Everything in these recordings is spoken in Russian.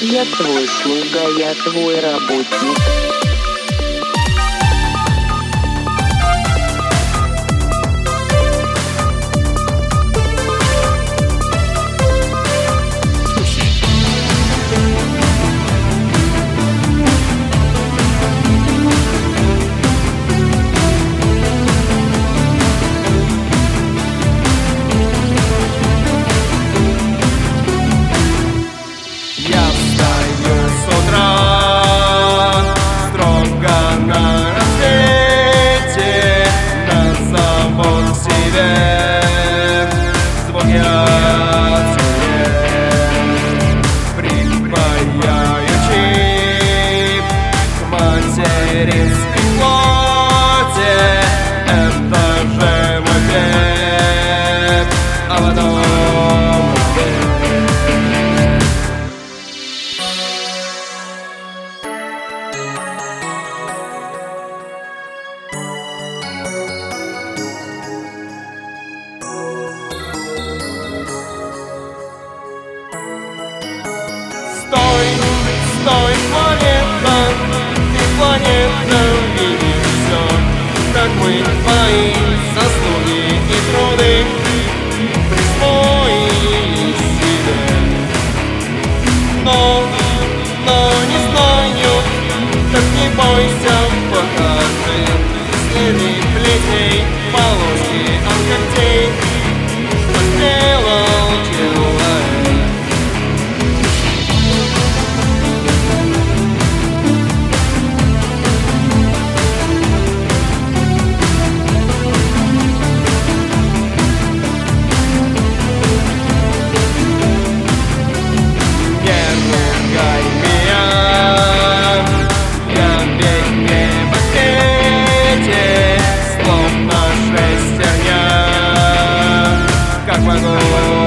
Я твой слуга, я твой работник. Планета видишь все, как мы твои заслуги и труды присвоили себе. Но, но не знаю, так не бойся, покажи. Следы плетей, полоски от когтей, сделал как могу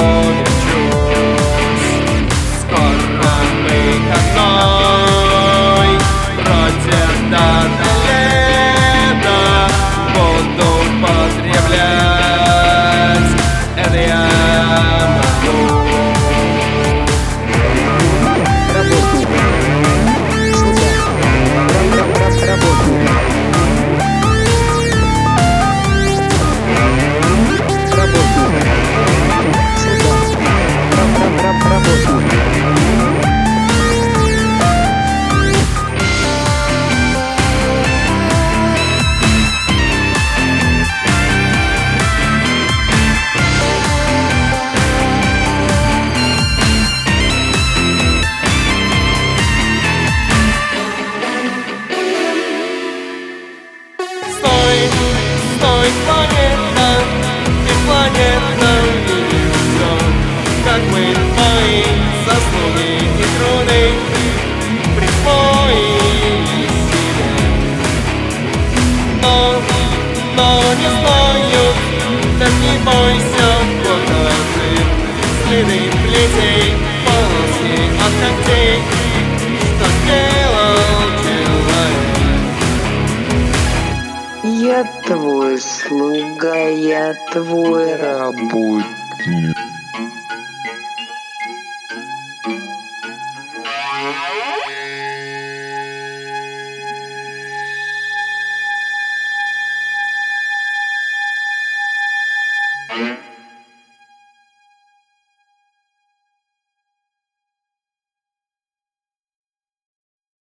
бойся, покажи следы плетей, полоски от когтей, что сделал человек. Я твой слуга, я твой работник.